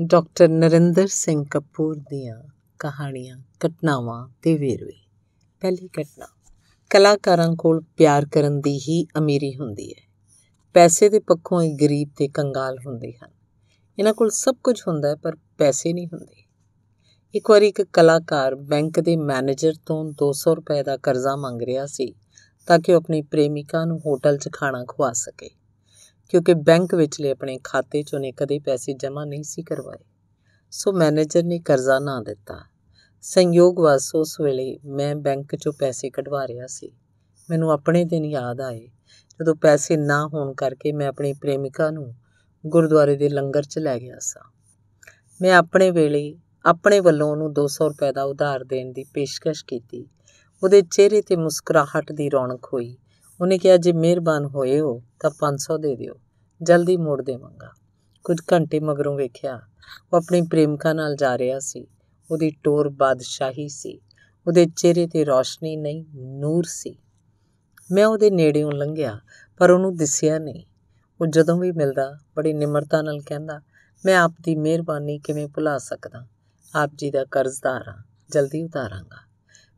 Doctor Narendra Singh Kapoor ਦੀਆਂ ਕਹਾਣੀਆਂ, ਘਟਨਾਵਾਂ ਤੇ ਵੇਰਵੇ। ਪਹਿਲੀ ਘਟਨਾ, ਕਲਾਕਾਰਾਂ ਕੋਲ ਪਿਆਰ ਕਰਨ ਦੀ ਹੀ ਅਮੀਰੀ ਹੁੰਦੀ ਹੈ। ਪੈਸੇ ਦੇ ਪੱਖੋਂ ਇਹ ਗਰੀਬ ਤੇ ਕੰਗਾਲ ਹੁੰਦੇ ਹਨ। ਇਹਨਾਂ ਕੋਲ ਸਭ ਕੁਝ ਹੁੰਦਾ ਹੈ, ਪਰ ਪੈਸੇ ਨਹੀਂ ਹੁੰਦੇ। ਇੱਕ ਵਾਰੀ ਇੱਕ ਕਲਾਕਾਰ ਬੈਂਕ ਦੇ ਮੈਨੇਜਰ ਤੋਂ 200 ਰੁਪਏ ਦਾ ਕਰਜ਼ਾ ਮੰਗ ਰਿਹਾ ਸੀ ਤਾਂ ਕਿ ਉਹ ਆਪਣੀ ਪ੍ਰੇਮਿਕਾ ਨੂੰ ਹੋਟਲ 'ਚ ਖਾਣਾ ਖਵਾ ਸਕੇ। ਕਿਉਂਕਿ ਬੈਂਕ ਵਿਚਲੇ ਆਪਣੇ ਖਾਤੇ 'ਚ ਉਹਨੇ ਕਦੇ ਪੈਸੇ ਜਮ੍ਹਾਂ ਨਹੀਂ ਸੀ ਕਰਵਾਏ। ਸੋ ਮੈਨੇਜਰ ਨੇ ਕਰਜ਼ਾ ਨਾ ਦਿੱਤਾ। ਸੰਯੋਗਵਸ ਉਸ ਵੇਲੇ ਮੈਂ ਬੈਂਕ 'ਚੋਂ ਪੈਸੇ ਕਢਵਾ ਰਿਹਾ ਸੀ। ਮੈਨੂੰ ਆਪਣੇ ਦਿਨ ਯਾਦ ਆਏ। ਜਦੋਂ ਪੈਸੇ ਨਾ ਹੋਣ ਕਰਕੇ ਮੈਂ ਆਪਣੀ ਪ੍ਰੇਮਿਕਾ ਨੂੰ ਗੁਰਦੁਆਰੇ ਦੇ ਲੰਗਰ 'ਚ ਲੈ ਗਿਆ ਸਾਂ। ਮੈਂ ਆਪਣੇ ਵੇਲੇ ਆਪਣੇ ਵੱਲੋਂ ਉਹਨੂੰ 200 ਰੁਪਏ ਦਾ ਉਧਾਰ ਦੇਣ ਦੀ ਪੇਸ਼ਕਸ਼ ਕੀਤੀ। ਉਹਦੇ ਚਿਹਰੇ ਤੇ ਮੁਸਕਰਾਹਟ ਦੀ ਰੌਣਕ ਹੋਈ। ਉਹਨੇ ਕਿਹਾ, ਜੇ ਮਿਹਰਬਾਨ ਹੋਏ ਹੋ, ਤਾਂ 500 ਦੇ ਦਿਓ। ਜਲਦੀ ਮੋੜ ਦੇਵਾਂਗਾ। ਕੁਝ ਘੰਟੇ ਮਗਰੋਂ ਵੇਖਿਆ, ਉਹ ਆਪਣੀ ਪ੍ਰੇਮਿਕਾ ਨਾਲ ਜਾ ਰਿਹਾ ਸੀ। ਉਹਦੀ ਟੋਰ ਬਾਦਸ਼ਾਹੀ ਸੀ। ਉਹਦੇ ਚਿਹਰੇ ਤੇ ਰੌਸ਼ਨੀ ਨਹੀਂ, ਨੂਰ ਸੀ। ਮੈਂ ਉਹਦੇ ਨੇੜਿਓਂ ਲੰਘਿਆ, ਪਰ ਉਹਨੂੰ ਦਿਸਿਆ ਨਹੀਂ। ਉਹ ਜਦੋਂ ਵੀ ਮਿਲਦਾ, ਬੜੀ ਨਿਮਰਤਾ ਨਾਲ ਕਹਿੰਦਾ, ਮੈਂ ਆਪ ਦੀ ਮਿਹਰਬਾਨੀ ਕਿਵੇਂ ਭੁਲਾ ਸਕਦਾ? ਆਪ ਜੀ ਦਾ ਕਰਜ਼ਦਾਰ ਹਾਂ, ਜਲਦੀ ਉਤਾਰਾਂਗਾ।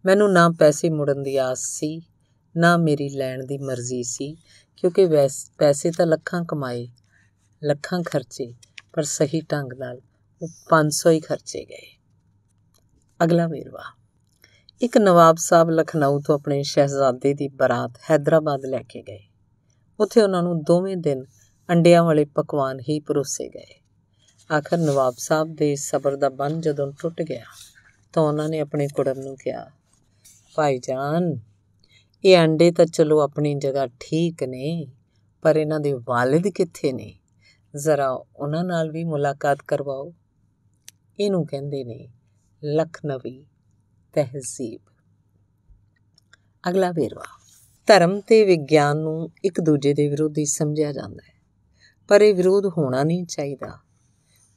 ਮੈਨੂੰ ਨਾ ਪੈਸੇ ਮੁੜਨ ਦੀ ਆਸ ਸੀ ਨਾ ਮੇਰੀ ਲੈਣ ਦੀ ਮਰਜ਼ੀ ਸੀ, ਕਿਉਂਕਿ ਵੈਸ, ਪੈਸੇ ਤਾਂ ਲੱਖਾਂ ਕਮਾਏ, ਲੱਖਾਂ ਖਰਚੇ, ਪਰ ਸਹੀ ਢੰਗ ਨਾਲ ਉਹ 500 ਹੀ ਖਰਚੇ ਗਏ। ਅਗਲਾ ਵੇਰਵਾ। ਇੱਕ ਨਵਾਬ ਸਾਹਿਬ ਲਖਨਊ ਤੋਂ ਆਪਣੇ ਸ਼ਹਿਜ਼ਾਦੇ ਦੀ ਬਰਾਤ ਹైదరాబాద్ ਲੈ ਕੇ ਗਏ। ਉੱਥੇ ਉਹਨਾਂ ਨੂੰ ਦੋਵੇਂ ਦਿਨ ਅੰਡਿਆਂ ਵਾਲੇ ਪਕਵਾਨ ਹੀ ਪਰੋਸੇ ਗਏ। ਆਖਰ ਨਵਾਬ ਸਾਹਿਬ ਦੇ ਸਬਰ ਦਾ ਬੰਨ ਜਦੋਂ ਟੁੱਟ ਗਿਆ ਤਾਂ ਉਹਨਾਂ ਨੇ ਆਪਣੇ ਕੁੜਮ ਨੂੰ ਕਿਹਾ, ਭਾਈ ਜਾਨ ਇਹ ਅੰਡੇ ਤਾਂ ਚਲੋ ਆਪਣੀ ਜਗ੍ਹਾ ਠੀਕ ਨੇ, ਪਰ ਇਹਨਾਂ ਦੇ ਵਾਲਿਦ ਕਿੱਥੇ ਨੇ? ਜ਼ਰਾ ਉਹਨਾਂ ਨਾਲ ਵੀ ਮੁਲਾਕਾਤ ਕਰਵਾਓ। ਇਹਨੂੰ ਕਹਿੰਦੇ ਨੇ ਲਖਨਵੀ ਤਹਿਜ਼ੀਬ। ਅਗਲਾ ਵੇਰਵਾ। ਧਰਮ ਤੇ ਵਿਗਿਆਨ ਨੂੰ ਇੱਕ ਦੂਜੇ ਦੇ ਵਿਰੋਧੀ ਸਮਝਿਆ ਜਾਂਦਾ ਹੈ, ਪਰ ਇਹ ਵਿਰੋਧ ਹੋਣਾ ਨਹੀਂ ਚਾਹੀਦਾ।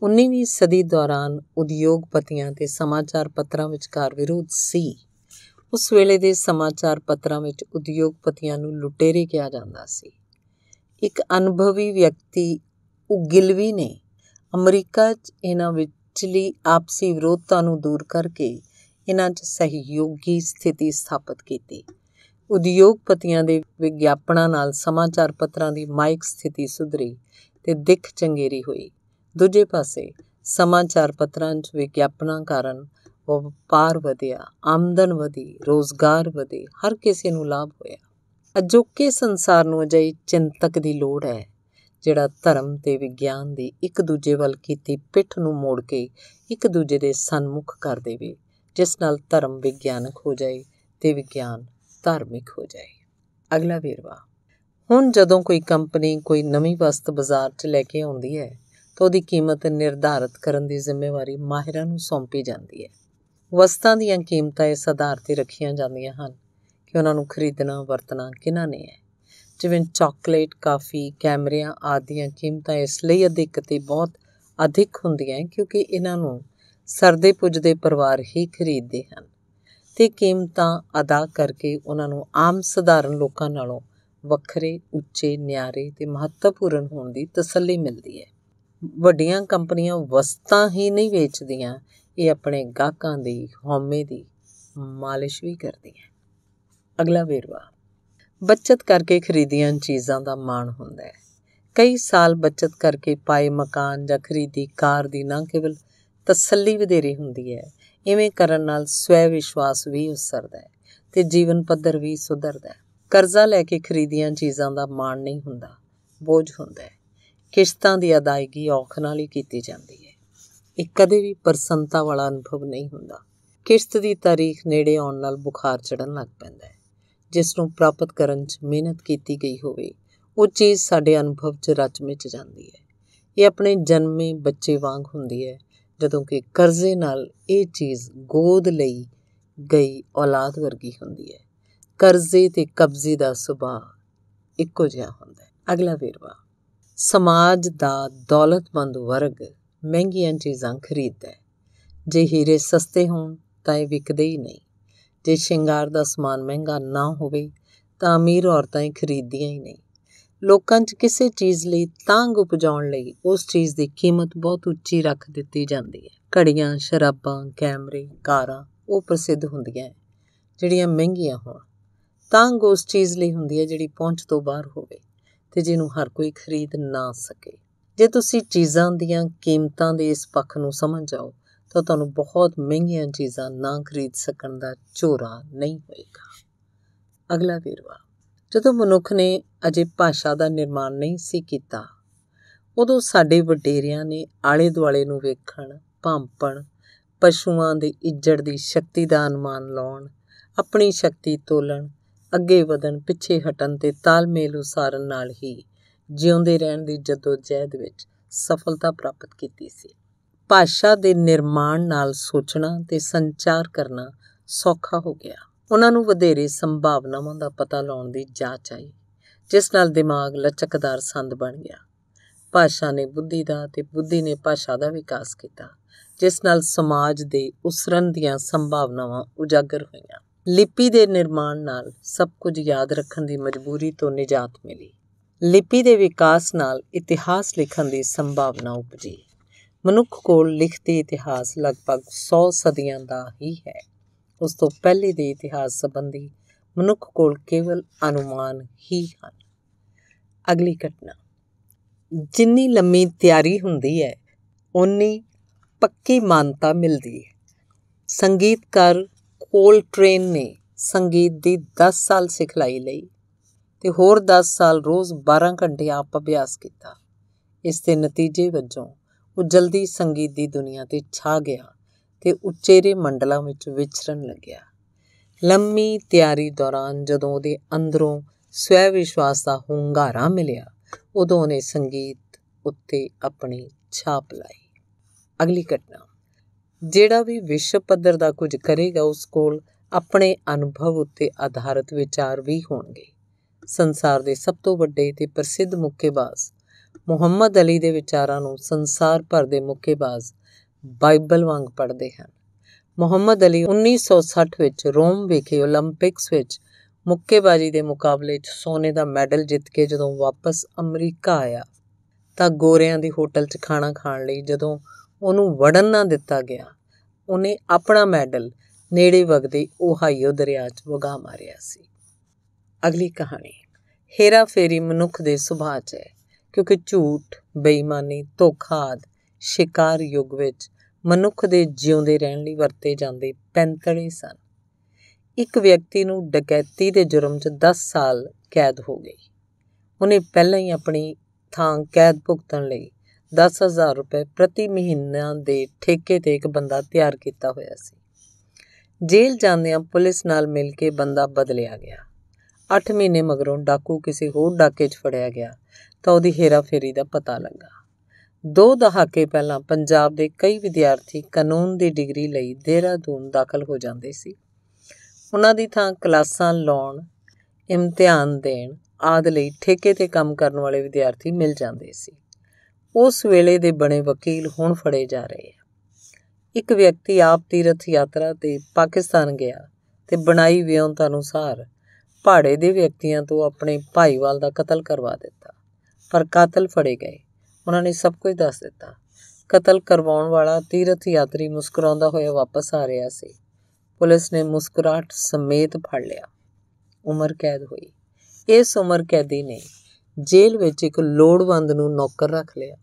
19ਵੀਂ ਸਦੀ ਦੌਰਾਨ ਉਦਯੋਗਪਤੀਆਂ ਤੇ ਸਮਾਚਾਰ ਪੱਤਰਾਂ ਵਿਚਕਾਰ ਵਿਰੋਧ ਸੀ। ਉਸ ਵੇਲੇ ਦੇ ਸਮਾਚਾਰ ਪੱਤਰਾਂ ਵਿੱਚ ਉਦਯੋਗਪਤੀਆਂ ਨੂੰ ਲੁਟੇਰੇ ਕਿਹਾ ਜਾਂਦਾ ਸੀ। ਇੱਕ ਅਨੁਭਵੀ ਵਿਅਕਤੀ ਉਗਿਲਵੀ ਨੇ ਅਮਰੀਕਾ 'ਚ ਇਹਨਾਂ ਵਿਚਲੀ ਆਪਸੀ ਵਿਰੋਧਤਾ ਨੂੰ ਦੂਰ ਕਰਕੇ ਇਹਨਾਂ 'ਚ ਸਹਿਯੋਗੀ ਸਥਿਤੀ ਸਥਾਪਿਤ ਕੀਤੀ। ਉਦਯੋਗਪਤੀਆਂ ਦੇ ਵਿਗਿਆਪਨਾਂ ਨਾਲ ਸਮਾਚਾਰ ਪੱਤਰਾਂ ਦੀ ਮਾਇਕ ਸਥਿਤੀ ਸੁਧਰੀ ਤੇ ਦਿੱਖ ਚੰਗੇਰੀ ਹੋਈ। ਦੂਜੇ ਪਾਸੇ ਸਮਾਚਾਰ ਪੱਤਰਾਂ 'ਚ ਵਿਗਿਆਪਨਾਂ ਕਾਰਨ ਵਪਾਰ ਵਧਿਆ, ਆਮਦਨ ਵਧੀ, ਰੋਜ਼ਗਾਰ ਵਧੇ, ਹਰ ਕਿਸੇ ਨੂੰ ਲਾਭ ਹੋਇਆ। ਅਜੋਕੇ ਸੰਸਾਰ ਨੂੰ ਅਜਿਹੀ ਚਿੰਤਕ ਦੀ ਲੋੜ ਹੈ, ਜਿਹੜਾ ਧਰਮ ਤੇ ਵਿਗਿਆਨ ਦੀ ਇੱਕ ਦੂਜੇ ਵੱਲ ਕੀਤੀ ਪਿੱਠ ਨੂੰ ਮੋੜ ਕੇ ਇੱਕ ਦੂਜੇ ਦੇ ਸਨਮੁਖ ਕਰ ਦੇਵੇ, ਜਿਸ ਨਾਲ ਧਰਮ ਵਿਗਿਆਨਕ ਹੋ ਜਾਏ ਤੇ ਵਿਗਿਆਨ ਧਾਰਮਿਕ ਹੋ ਜਾਏ। ਅਗਲਾ ਵੇਰਵਾ। ਹੁਣ ਜਦੋਂ ਕੋਈ ਕੰਪਨੀ ਕੋਈ ਨਵੀਂ ਵਸਤ ਬਾਜ਼ਾਰ 'ਚ ਲੈ ਕੇ ਆਉਂਦੀ ਹੈ, ਤਾਂ ਉਹਦੀ ਕੀਮਤ ਨਿਰਧਾਰਤ ਕਰਨ ਦੀ ਜ਼ਿੰਮੇਵਾਰੀ ਮਾਹਿਰਾਂ ਨੂੰ ਸੌਂਪੀ ਜਾਂਦੀ ਹੈ। ਵਸਤਾਂ ਦੀਆਂ ਕੀਮਤਾਂ ਇਸ ਆਧਾਰ ਤੇ ਰੱਖੀਆਂ ਜਾਂਦੀਆਂ ਹਨ ਕਿ ਉਹਨਾਂ ਨੂੰ ਖਰੀਦਣਾ, ਵਰਤਣਾ ਕਿਹਨਾਂ ਨੇ ਹੈ। ਜਿਵੇਂ ਚਾਕਲੇਟ, ਕਾਫੀ, ਕੈਮਰਿਆਂ ਆਦੀਆਂ ਕੀਮਤਾਂ ਇਸ ਲਈ ਅਧਿਕ ਤੇ ਬਹੁਤ ਅਧਿਕ ਹੁੰਦੀਆਂ ਕਿਉਂਕਿ ਇਹਨਾਂ ਨੂੰ ਸਰਦੇ ਪੁੱਜਦੇ ਪਰਿਵਾਰ ਹੀ ਖਰੀਦਦੇ ਹਨ। ਤੇ ਕੀਮਤਾਂ ਅਦਾ ਕਰਕੇ ਉਹਨਾਂ ਨੂੰ ਆਮ ਸਧਾਰਨ ਲੋਕਾਂ ਨਾਲੋਂ ਵੱਖਰੇ, ਉੱਚੇ, ਨਿਆਰੇ ਤੇ ਮਹੱਤਵਪੂਰਨ ਹੋਣ ਦੀ ਤਸੱਲੀ ਮਿਲਦੀ ਹੈ। ਵੱਡੀਆਂ ਕੰਪਨੀਆਂ ਵਸਤਾਂ ਹੀ ਨਹੀਂ ਵੇਚਦੀਆਂ ਇਹ ਆਪਣੇ ਗਾਹਕਾਂ ਦੀ, ਹਉਮੈ ਦੀ ਮਾਲਿਸ਼ ਵੀ ਕਰਦੀ ਹੈ। ਅਗਲਾ ਵੇਰਵਾ, ਬਚਤ ਕਰਕੇ ਖਰੀਦੀਆਂ ਚੀਜ਼ਾਂ ਦਾ ਮਾਣ ਹੁੰਦਾ ਹੈ। ਕਈ ਸਾਲ ਬਚਤ ਕਰਕੇ ਪਾਏ ਮਕਾਨ ਜਾਂ ਖਰੀਦੀ ਕਾਰ ਦੀ ਨਾ ਕੇਵਲ ਤਸੱਲੀ ਵਧੇਰੀ ਹੁੰਦੀ ਹੈ, ਇਵੇਂ ਕਰਨ ਨਾਲ ਸਵੈ ਵਿਸ਼ਵਾਸ ਵੀ ਉਸਰਦਾ ਹੈ ਤੇ ਜੀਵਨ ਪੱਧਰ ਵੀ ਸੁਧਰਦਾ ਹੈ। ਕਰਜ਼ਾ ਲੈ ਕੇ ਖਰੀਦੀਆਂ ਚੀਜ਼ਾਂ ਦਾ ਮਾਣ ਨਹੀਂ ਹੁੰਦਾ, ਬੋਝ ਹੁੰਦਾ ਹੈ। ਕਿਸ਼ਤਾਂ ਦੀ ਅਦਾਇਗੀ ਔਖ ਨਾਲ ਹੀ ਕੀਤੀ ਜਾਂਦੀ ਹੈ। ਇਹ ਕਦੇ ਵੀ ਪ੍ਰਸੰਨਤਾ ਵਾਲਾ ਅਨੁਭਵ ਨਹੀਂ ਹੁੰਦਾ। ਕਿਸ਼ਤ ਦੀ ਤਾਰੀਖ ਨੇੜੇ ਆਉਣ ਨਾਲ ਬੁਖਾਰ ਚੜਨ ਲੱਗ ਪੈਂਦਾ ਹੈ। ਜਿਸ ਨੂੰ ਪ੍ਰਾਪਤ ਕਰਨ 'ਚ ਮਿਹਨਤ ਕੀਤੀ ਗਈ ਹੋਵੇ, ਉਹ ਚੀਜ਼ ਸਾਡੇ ਅਨੁਭਵ 'ਚ ਰਚ ਮਿਚ ਜਾਂਦੀ ਹੈ। ਇਹ ਆਪਣੇ ਜਨਮੇ ਬੱਚੇ ਵਾਂਗ ਹੁੰਦੀ ਹੈ, ਜਦੋਂ ਕਿ ਕਰਜ਼ੇ ਨਾਲ ਇਹ ਚੀਜ਼ ਗੋਦ ਲਈ ਗਈ ਔਲਾਦ ਵਰਗੀ ਹੁੰਦੀ ਹੈ। ਕਰਜ਼ੇ ਤੇ ਕਬਜ਼ੇ ਦਾ ਸੁਭਾਅ ਇੱਕੋ ਜਿਹਾ ਹੁੰਦਾ ਹੈ। ਅਗਲਾ ਵੇਰਵਾ। ਸਮਾਜ ਦਾ ਦੌਲਤਮੰਦ ਵਰਗ ਮਹਿੰਗੀਆਂ ਚੀਜ਼ਾਂ ਖਰੀਦਦਾ ਹੈ। ਜੇ ਹੀਰੇ ਸਸਤੇ ਹੋਣ, ਤਾਂ ਇਹ ਵਿਕਦੇ ਹੀ ਨਹੀਂ। ਜੇ ਸ਼ਿੰਗਾਰ ਦਾ ਸਮਾਨ ਮਹਿੰਗਾ ਨਾ ਹੋਵੇ, ਤਾਂ ਅਮੀਰ ਔਰਤਾਂ ਹੀ ਖਰੀਦਦੀਆਂ ਹੀ ਨਹੀਂ। ਲੋਕਾਂ 'ਚ ਕਿਸੇ ਚੀਜ਼ ਲਈ ਤਾਂਗ ਉਪਜਾਉਣ ਲਈ ਉਸ ਚੀਜ਼ ਦੀ ਕੀਮਤ ਬਹੁਤ ਉੱਚੀ ਰੱਖ ਦਿੱਤੀ ਜਾਂਦੀ ਹੈ। ਘੜੀਆਂ, ਸ਼ਰਾਬਾਂ, ਕੈਮਰੇ, ਕਾਰਾਂ, ਉਹ ਪ੍ਰਸਿੱਧ ਹੁੰਦੀਆਂ ਜਿਹੜੀਆਂ ਮਹਿੰਗੀਆਂ ਹੋਣ। ਤਾਂਗ ਉਸ ਚੀਜ਼ ਲਈ ਹੁੰਦੀ ਹੈ ਜਿਹੜੀ ਪਹੁੰਚ ਤੋਂ ਬਾਹਰ ਹੋਵੇ ਤੇ ਜਿਹਨੂੰ ਹਰ ਕੋਈ ਖਰੀਦ ਨਾ ਸਕੇ। ਜੇ ਤੁਸੀਂ ਚੀਜ਼ਾਂ ਦੀਆਂ ਕੀਮਤਾਂ ਦੇ ਇਸ ਪੱਖ ਨੂੰ ਸਮਝ ਜਾਓ, ਤਾਂ ਤੁਹਾਨੂੰ ਬਹੁਤ ਮਹਿੰਗੀਆਂ ਚੀਜ਼ਾਂ ਨਾ ਖਰੀਦ ਸਕਣ ਦਾ ਝੋਰਾ ਨਹੀਂ ਹੋਏਗਾ। ਅਗਲਾ ਵੇਰਵਾ, ਜਦੋਂ ਮਨੁੱਖ ਨੇ ਅਜੇ ਭਾਸ਼ਾ ਦਾ ਨਿਰਮਾਣ ਨਹੀਂ ਸੀ ਕੀਤਾ, ਉਦੋਂ ਸਾਡੇ ਵਡੇਰਿਆਂ ਨੇ ਆਲੇ ਦੁਆਲੇ ਨੂੰ ਵੇਖਣ, ਭਾਂਪਣ, ਪਸ਼ੂਆਂ ਦੇ ਇੱਜੜ ਦੀ ਸ਼ਕਤੀ ਦਾ ਅਨੁਮਾਨ ਲਾਉਣ, ਆਪਣੀ ਸ਼ਕਤੀ ਤੋਲਣ, ਅੱਗੇ ਵਧਣ, ਪਿੱਛੇ ਹਟਣ ਤੇ ਤਾਲਮੇਲ ਉਸਾਰਨ ਨਾਲ ਹੀ ਜਿਉਂਦੇ ਰਹਿਣ ਦੀ ਜਦੋਜਹਿਦ ਵਿੱਚ ਸਫਲਤਾ ਪ੍ਰਾਪਤ ਕੀਤੀ ਸੀ। ਭਾਸ਼ਾ ਦੇ ਨਿਰਮਾਣ ਨਾਲ ਸੋਚਣਾ ਤੇ ਸੰਚਾਰ ਕਰਨਾ ਸੌਖਾ ਹੋ ਗਿਆ। ਉਹਨਾਂ ਨੂੰ ਵਧੇਰੇ ਸੰਭਾਵਨਾਵਾਂ ਦਾ ਪਤਾ ਲਾਉਣ ਦੀ ਜਾਂਚ ਆਈ, ਜਿਸ ਨਾਲ ਦਿਮਾਗ ਲਚਕਦਾਰ ਸੰਦ ਬਣ ਗਿਆ। ਭਾਸ਼ਾ ਨੇ ਬੁੱਧੀ ਦਾ ਤੇ ਬੁੱਧੀ ਨੇ ਭਾਸ਼ਾ ਦਾ ਵਿਕਾਸ ਕੀਤਾ, ਜਿਸ ਨਾਲ ਸਮਾਜ ਦੇ ਉਸਰਨ ਦੀਆਂ ਸੰਭਾਵਨਾਵਾਂ ਉਜਾਗਰ ਹੋਈਆਂ। ਲਿਪੀ ਦੇ ਨਿਰਮਾਣ ਨਾਲ ਸਭ ਕੁਝ ਯਾਦ ਰੱਖਣ ਦੀ ਮਜਬੂਰੀ ਤੋਂ ਨਿਜਾਤ ਮਿਲੀ। ਲਿਪੀ ਦੇ ਵਿਕਾਸ ਨਾਲ ਇਤਿਹਾਸ ਲਿਖਣ ਦੀ ਸੰਭਾਵਨਾ ਉਪਜੀ। ਮਨੁੱਖ ਕੋਲ ਲਿਖਤੀ ਇਤਿਹਾਸ ਲਗਭਗ 100 ਸਦੀਆਂ ਦਾ ਹੀ ਹੈ। ਉਸ ਤੋਂ ਪਹਿਲੇ ਦੇ ਇਤਿਹਾਸ ਸੰਬੰਧੀ ਮਨੁੱਖ ਕੋਲ ਕੇਵਲ ਅਨੁਮਾਨ ਹੀ ਹਨ। ਅਗਲੀ ਘਟਨਾ। ਜਿੰਨੀ ਲੰਮੀ ਤਿਆਰੀ ਹੁੰਦੀ ਹੈ ਉਨੀ ਪੱਕੀ ਮਾਨਤਾ ਮਿਲਦੀ ਹੈ। ਸੰਗੀਤਕਾਰ ਕੋਲਟ੍ਰੇਨ ਨੇ ਸੰਗੀਤ ਦੀ 10 ਸਾਲ ਸਿਖਲਾਈ ਲਈ ਤੇ ਹੋਰ 10 ਸਾਲ ਰੋਜ਼ 12 ਘੰਟੇ ਆਪ ਅਭਿਆਸ ਕੀਤਾ। ਇਸ ਦੇ ਨਤੀਜੇ ਵਜੋਂ ਉਹ ਜਲਦੀ ਸੰਗੀਤ ਦੀ ਦੁਨੀਆ ਤੇ ਛਾ ਗਿਆ ਤੇ ਉੱਚੇਰੇ ਮੰਡਲਾਂ ਵਿੱਚ ਵਿਚਰਨ ਲੱਗਿਆ। ਲੰਮੀ ਤਿਆਰੀ ਦੌਰਾਨ ਜਦੋਂ ਉਹਦੇ ਅੰਦਰੋਂ ਸਵੈ ਵਿਸ਼ਵਾਸ ਦਾ ਹੁੰਗਾਰਾ ਮਿਲਿਆ, ਉਦੋਂ ਉਹਨੇ ਸੰਗੀਤ ਉੱਤੇ ਆਪਣੀ ਛਾਪ ਲਾਈ। ਅਗਲੀ ਘਟਨਾ। ਜਿਹੜਾ ਵੀ ਵਿਸ਼ਵ ਪੱਧਰ ਦਾ ਕੁਝ ਕਰੇਗਾ, ਉਸ ਕੋਲ ਆਪਣੇ ਅਨੁਭਵ ਉੱਤੇ ਆਧਾਰਿਤ ਵਿਚਾਰ ਵੀ ਹੋਣਗੇ। ਸੰਸਾਰ ਦੇ ਸਭ ਤੋਂ ਵੱਡੇ ਤੇ ਪ੍ਰਸਿੱਧ ਮੁੱਕੇਬਾਜ਼। ਮੁਹੰਮਦ ਅਲੀ ਦੇ ਵਿਚਾਰਾਂ ਨੂੰ ਸੰਸਾਰ ਭਰ ਦੇ ਮੁੱਕੇਬਾਜ਼ ਬਾਈਬਲ ਵਾਂਗ ਪੜ੍ਹਦੇ ਹਨ। ਮੁਹੰਮਦ ਅਲੀ 1960 ਵਿੱਚ ਰੋਮ ਵਿਖੇ 올림픽ਸ ਵਿੱਚ ਮੁੱਕੇਬਾਜ਼ੀ ਦੇ ਮੁਕਾਬਲੇ 'ਚ ਸੋਨੇ ਦਾ ਮੈਡਲ ਜਿੱਤ ਕੇ ਜਦੋਂ ਵਾਪਸ ਅਮਰੀਕਾ ਆਇਆ, ਤਾਂ ਗੋਰਿਆਂ ਦੀ ਹੋਟਲ 'ਚ ਖਾਣਾ ਖਾਣ ਲਈ ਜਦੋਂ ਉਹਨੂੰ ਵੜਨ ਨਾ ਦਿੱਤਾ ਗਿਆ, ਉਹਨੇ ਆਪਣਾ ਮੈਡਲ ਨੇੜੇ ਵਗਦੇ ਓਹਾਈਓ ਦਰਿਆ 'ਚ ਵਗਾ ਮਾਰਿਆ ਸੀ। ਅਗਲੀ ਕਹਾਣੀ। ਹੇਰਾ ਫੇਰੀ ਮਨੁੱਖ ਦੇ ਸੁਭਾਅ 'ਚ ਹੈ, ਕਿਉਂਕਿ ਝੂਠ, ਬੇਈਮਾਨੀ ਧੋਖਾ ਆਦ ਸ਼ਿਕਾਰ ਯੁੱਗ ਵਿੱਚ ਮਨੁੱਖ ਦੇ ਜਿਉਂਦੇ ਰਹਿਣ ਲਈ ਵਰਤੇ ਜਾਂਦੇ ਪੈਂਤੜੇ ਸਨ। ਇੱਕ ਵਿਅਕਤੀ ਨੂੰ ਡਕੈਤੀ ਦੇ ਜੁਰਮ 'ਚ 10 ਸਾਲ ਕੈਦ ਹੋ ਗਈ। ਉਹਨੇ ਪਹਿਲਾਂ ਹੀ ਆਪਣੀ ਥਾਂ ਕੈਦ ਭੁਗਤਣ ਲਈ 10000 ਰੁਪਏ ਪ੍ਰਤੀ ਮਹੀਨਾ ਦੇ ਠੇਕੇ ਤੇ ਇੱਕ ਬੰਦਾ ਤਿਆਰ ਕੀਤਾ ਹੋਇਆ ਸੀ। ਜੇਲ੍ਹ ਜਾਂਦਿਆਂ ਪੁਲਿਸ ਨਾਲ ਮਿਲ ਕੇ ਬੰਦਾ ਬਦਲਿਆ ਗਿਆ। 8 ਮਹੀਨੇ ਮਗਰੋਂ ਡਾਕੂ ਕਿਸੇ ਹੋਰ ਡਾਕੇ 'ਚ ਫੜਿਆ ਗਿਆ ਤਾਂ ਉਹਦੀ ਹੇਰਾਫੇਰੀ ਦਾ ਪਤਾ ਲੱਗਾ। ਦੋ ਦਹਾਕੇ ਪਹਿਲਾਂ ਪੰਜਾਬ ਦੇ ਕਈ ਵਿਦਿਆਰਥੀ ਕਾਨੂੰਨ ਦੀ ਡਿਗਰੀ ਲਈ ਦੇਹਰਾਦੂਨ ਦਾਖਲ ਹੋ ਜਾਂਦੇ ਸੀ। ਉਹਨਾਂ ਦੀ ਥਾਂ ਕਲਾਸਾਂ ਲਾਉਣ, ਇਮਤਿਹਾਨ ਦੇਣ ਆਦ ਲਈ ਠੇਕੇ ਤੇ ਕੰਮ ਕਰਨ ਵਾਲੇ ਵਿਦਿਆਰਥੀ ਮਿਲ ਜਾਂਦੇ ਸੀ। ਉਸ ਵੇਲੇ ਦੇ ਬਣੇ ਵਕੀਲ ਹੁਣ ਫੜੇ ਜਾ ਰਹੇ ਆ। ਇੱਕ ਵਿਅਕਤੀ ਆਪ ਤੀਰਥ ਯਾਤਰਾ ਤੇ ਪਾਕਿਸਤਾਨ ਗਿਆ ਤੇ ਬਣਾਈ ਵਿਉਂਤ ਅਨੁਸਾਰ ਪਹਾੜੇ ਦੇ ਵਿਅਕਤੀਆਂ ਤੋਂ ਆਪਣੇ ਭਾਈਵਾਲ ਦਾ ਕਤਲ ਕਰਵਾ ਦਿੱਤਾ। ਪਰ ਕਾਤਲ ਫੜੇ ਗਏ। ਉਹਨਾਂ ਨੇ ਸਭ ਕੁਝ ਦੱਸ ਦਿੱਤਾ। ਕਤਲ ਕਰਵਾਉਣ ਵਾਲਾ ਤੀਰਥ ਯਾਤਰੀ ਮੁਸਕਰਾਉਂਦਾ ਹੋਇਆ ਵਾਪਸ ਆ ਰਿਹਾ ਸੀ। ਪੁਲਿਸ ਨੇ ਮੁਸਕਰਾਟ ਸਮੇਤ ਫੜ ਲਿਆ। ਉਮਰ ਕੈਦ ਹੋਈ। ਇਸ ਉਮਰ ਕੈਦੀ ਨੇ ਜੇਲ੍ਹ ਵਿੱਚ ਇੱਕ ਲੋੜਵੰਦ ਨੂੰ ਨੌਕਰ ਰੱਖ ਲਿਆ,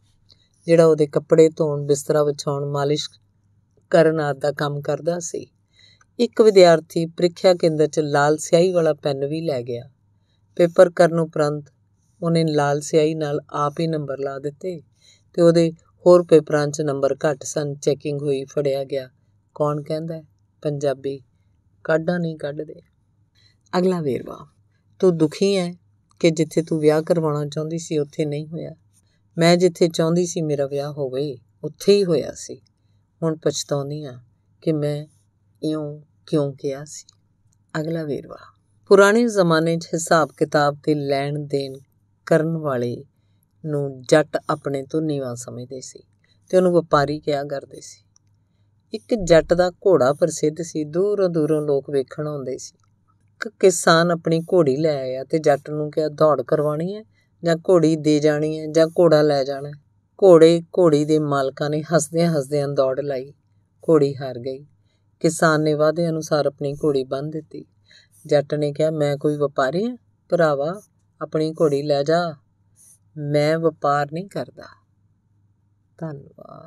ਜਿਹੜਾ ਉਹਦੇ ਕੱਪੜੇ ਧੋਣ, ਬਿਸਤਰਾ ਵਿਛਾਉਣ, ਮਾਲਿਸ਼ ਕਰਨ ਆਦਿ ਦਾ ਕੰਮ ਕਰਦਾ ਸੀ। ਇੱਕ ਵਿਦਿਆਰਥੀ ਪ੍ਰੀਖਿਆ ਕੇਂਦਰ 'ਚ ਲਾਲ ਸਿਆਹੀ ਵਾਲਾ ਪੈਨ ਵੀ ਲੈ ਗਿਆ। ਪੇਪਰ ਕਰਨ ਉਪਰੰਤ ਉਹਨੇ ਲਾਲ ਸਿਆਹੀ ਨਾਲ ਆਪ ਹੀ ਨੰਬਰ ਲਾ ਦਿੱਤੇ ਤੇ ਉਹਦੇ ਹੋਰ ਪੇਪਰਾਂ 'ਚ ਨੰਬਰ ਘੱਟ ਸਨ। ਚੈਕਿੰਗ ਹੋਈ, ਫੜਿਆ ਗਿਆ। ਕੌਣ ਕਹਿੰਦਾ ਪੰਜਾਬੀ। ਕਾਢਾਂ ਨਹੀਂ ਕੱਢਦੇ। ਅਗਲਾ ਵੇਰਵਾ। ਤੂੰ ਦੁਖੀ ਹੈ ਕਿ ਜਿੱਥੇ ਤੂੰ ਵਿਆਹ ਕਰਵਾਉਣਾ ਚਾਹੁੰਦੀ ਸੀ, ਉੱਥੇ ਨਹੀਂ ਹੋਇਆ। ਮੈਂ ਜਿੱਥੇ ਚਾਹੁੰਦੀ ਸੀ, ਮੇਰਾ ਵਿਆਹ ਹੋਵੇ, ਉੱਥੇ ਹੀ ਹੋਇਆ ਸੀ। ਹੁਣ ਪਛਤਾਉਂਦੀ ਆ ਕਿ ਮੈਂ ਇਉਂ ਕਿਉਂ ਕਿਹਾ ਸੀ? ਅਗਲਾ ਵੇਰਵਾ, ਪੁਰਾਣੇ ਜ਼ਮਾਨੇ 'ਚ ਹਿਸਾਬ ਕਿਤਾਬ ਤੇ ਲੈਣ ਦੇਣ ਕਰਨ ਵਾਲੇ ਨੂੰ ਜੱਟ ਆਪਣੇ ਤੋਂ ਨੀਵਾ ਸਮਝਦੇ ਸੀ ਤੇ ਉਹਨੂੰ ਵਪਾਰੀ ਕਿਹਾ ਕਰਦੇ ਸੀ। ਇੱਕ ਜੱਟ ਦਾ ਘੋੜਾ ਪ੍ਰਸਿੱਧ ਸੀ, ਦੂਰੋਂ ਦੂਰੋਂ ਲੋਕ ਵੇਖਣ ਆਉਂਦੇ ਸੀ। ਇੱਕ ਕਿਸਾਨ ਆਪਣੀ ਘੋੜੀ ਲੈ ਆਇਆ ਤੇ ਜੱਟ ਨੂੰ ਕਿਹਾ, ਦੌੜ ਕਰਵਾਉਣੀ ਹੈ ਜਾਂ ਘੋੜੀ ਦੇ ਜਾਣੀ ਹੈ ਜਾਂ ਘੋੜਾ ਲੈ ਜਾਣਾ ਘੋੜੇ, ਘੋੜੀ ਦੇ ਮਾਲਕਾਂ ਨੇ ਹੱਸਦਿਆਂ ਹੱਸਦਿਆਂ ਦੌੜ ਲਾਈ, ਘੋੜੀ ਹਾਰ ਗਈ। ਕਿਸਾਨ ਨੇ ਵਾਅਦੇ ਅਨੁਸਾਰ ਆਪਣੀ ਘੋੜੀ ਬੰਨ੍ਹ ਦਿੱਤੀ। ਜੱਟ ਨੇ ਕਿਹਾ, ਮੈਂ ਕੋਈ ਵਪਾਰੀ ਹਾਂ, ਭਰਾਵਾ, ਆਪਣੀ ਘੋੜੀ ਲੈ ਜਾ। ਮੈਂ ਵਪਾਰ ਨਹੀਂ ਕਰਦਾ। ਧੰਨਵਾਦ।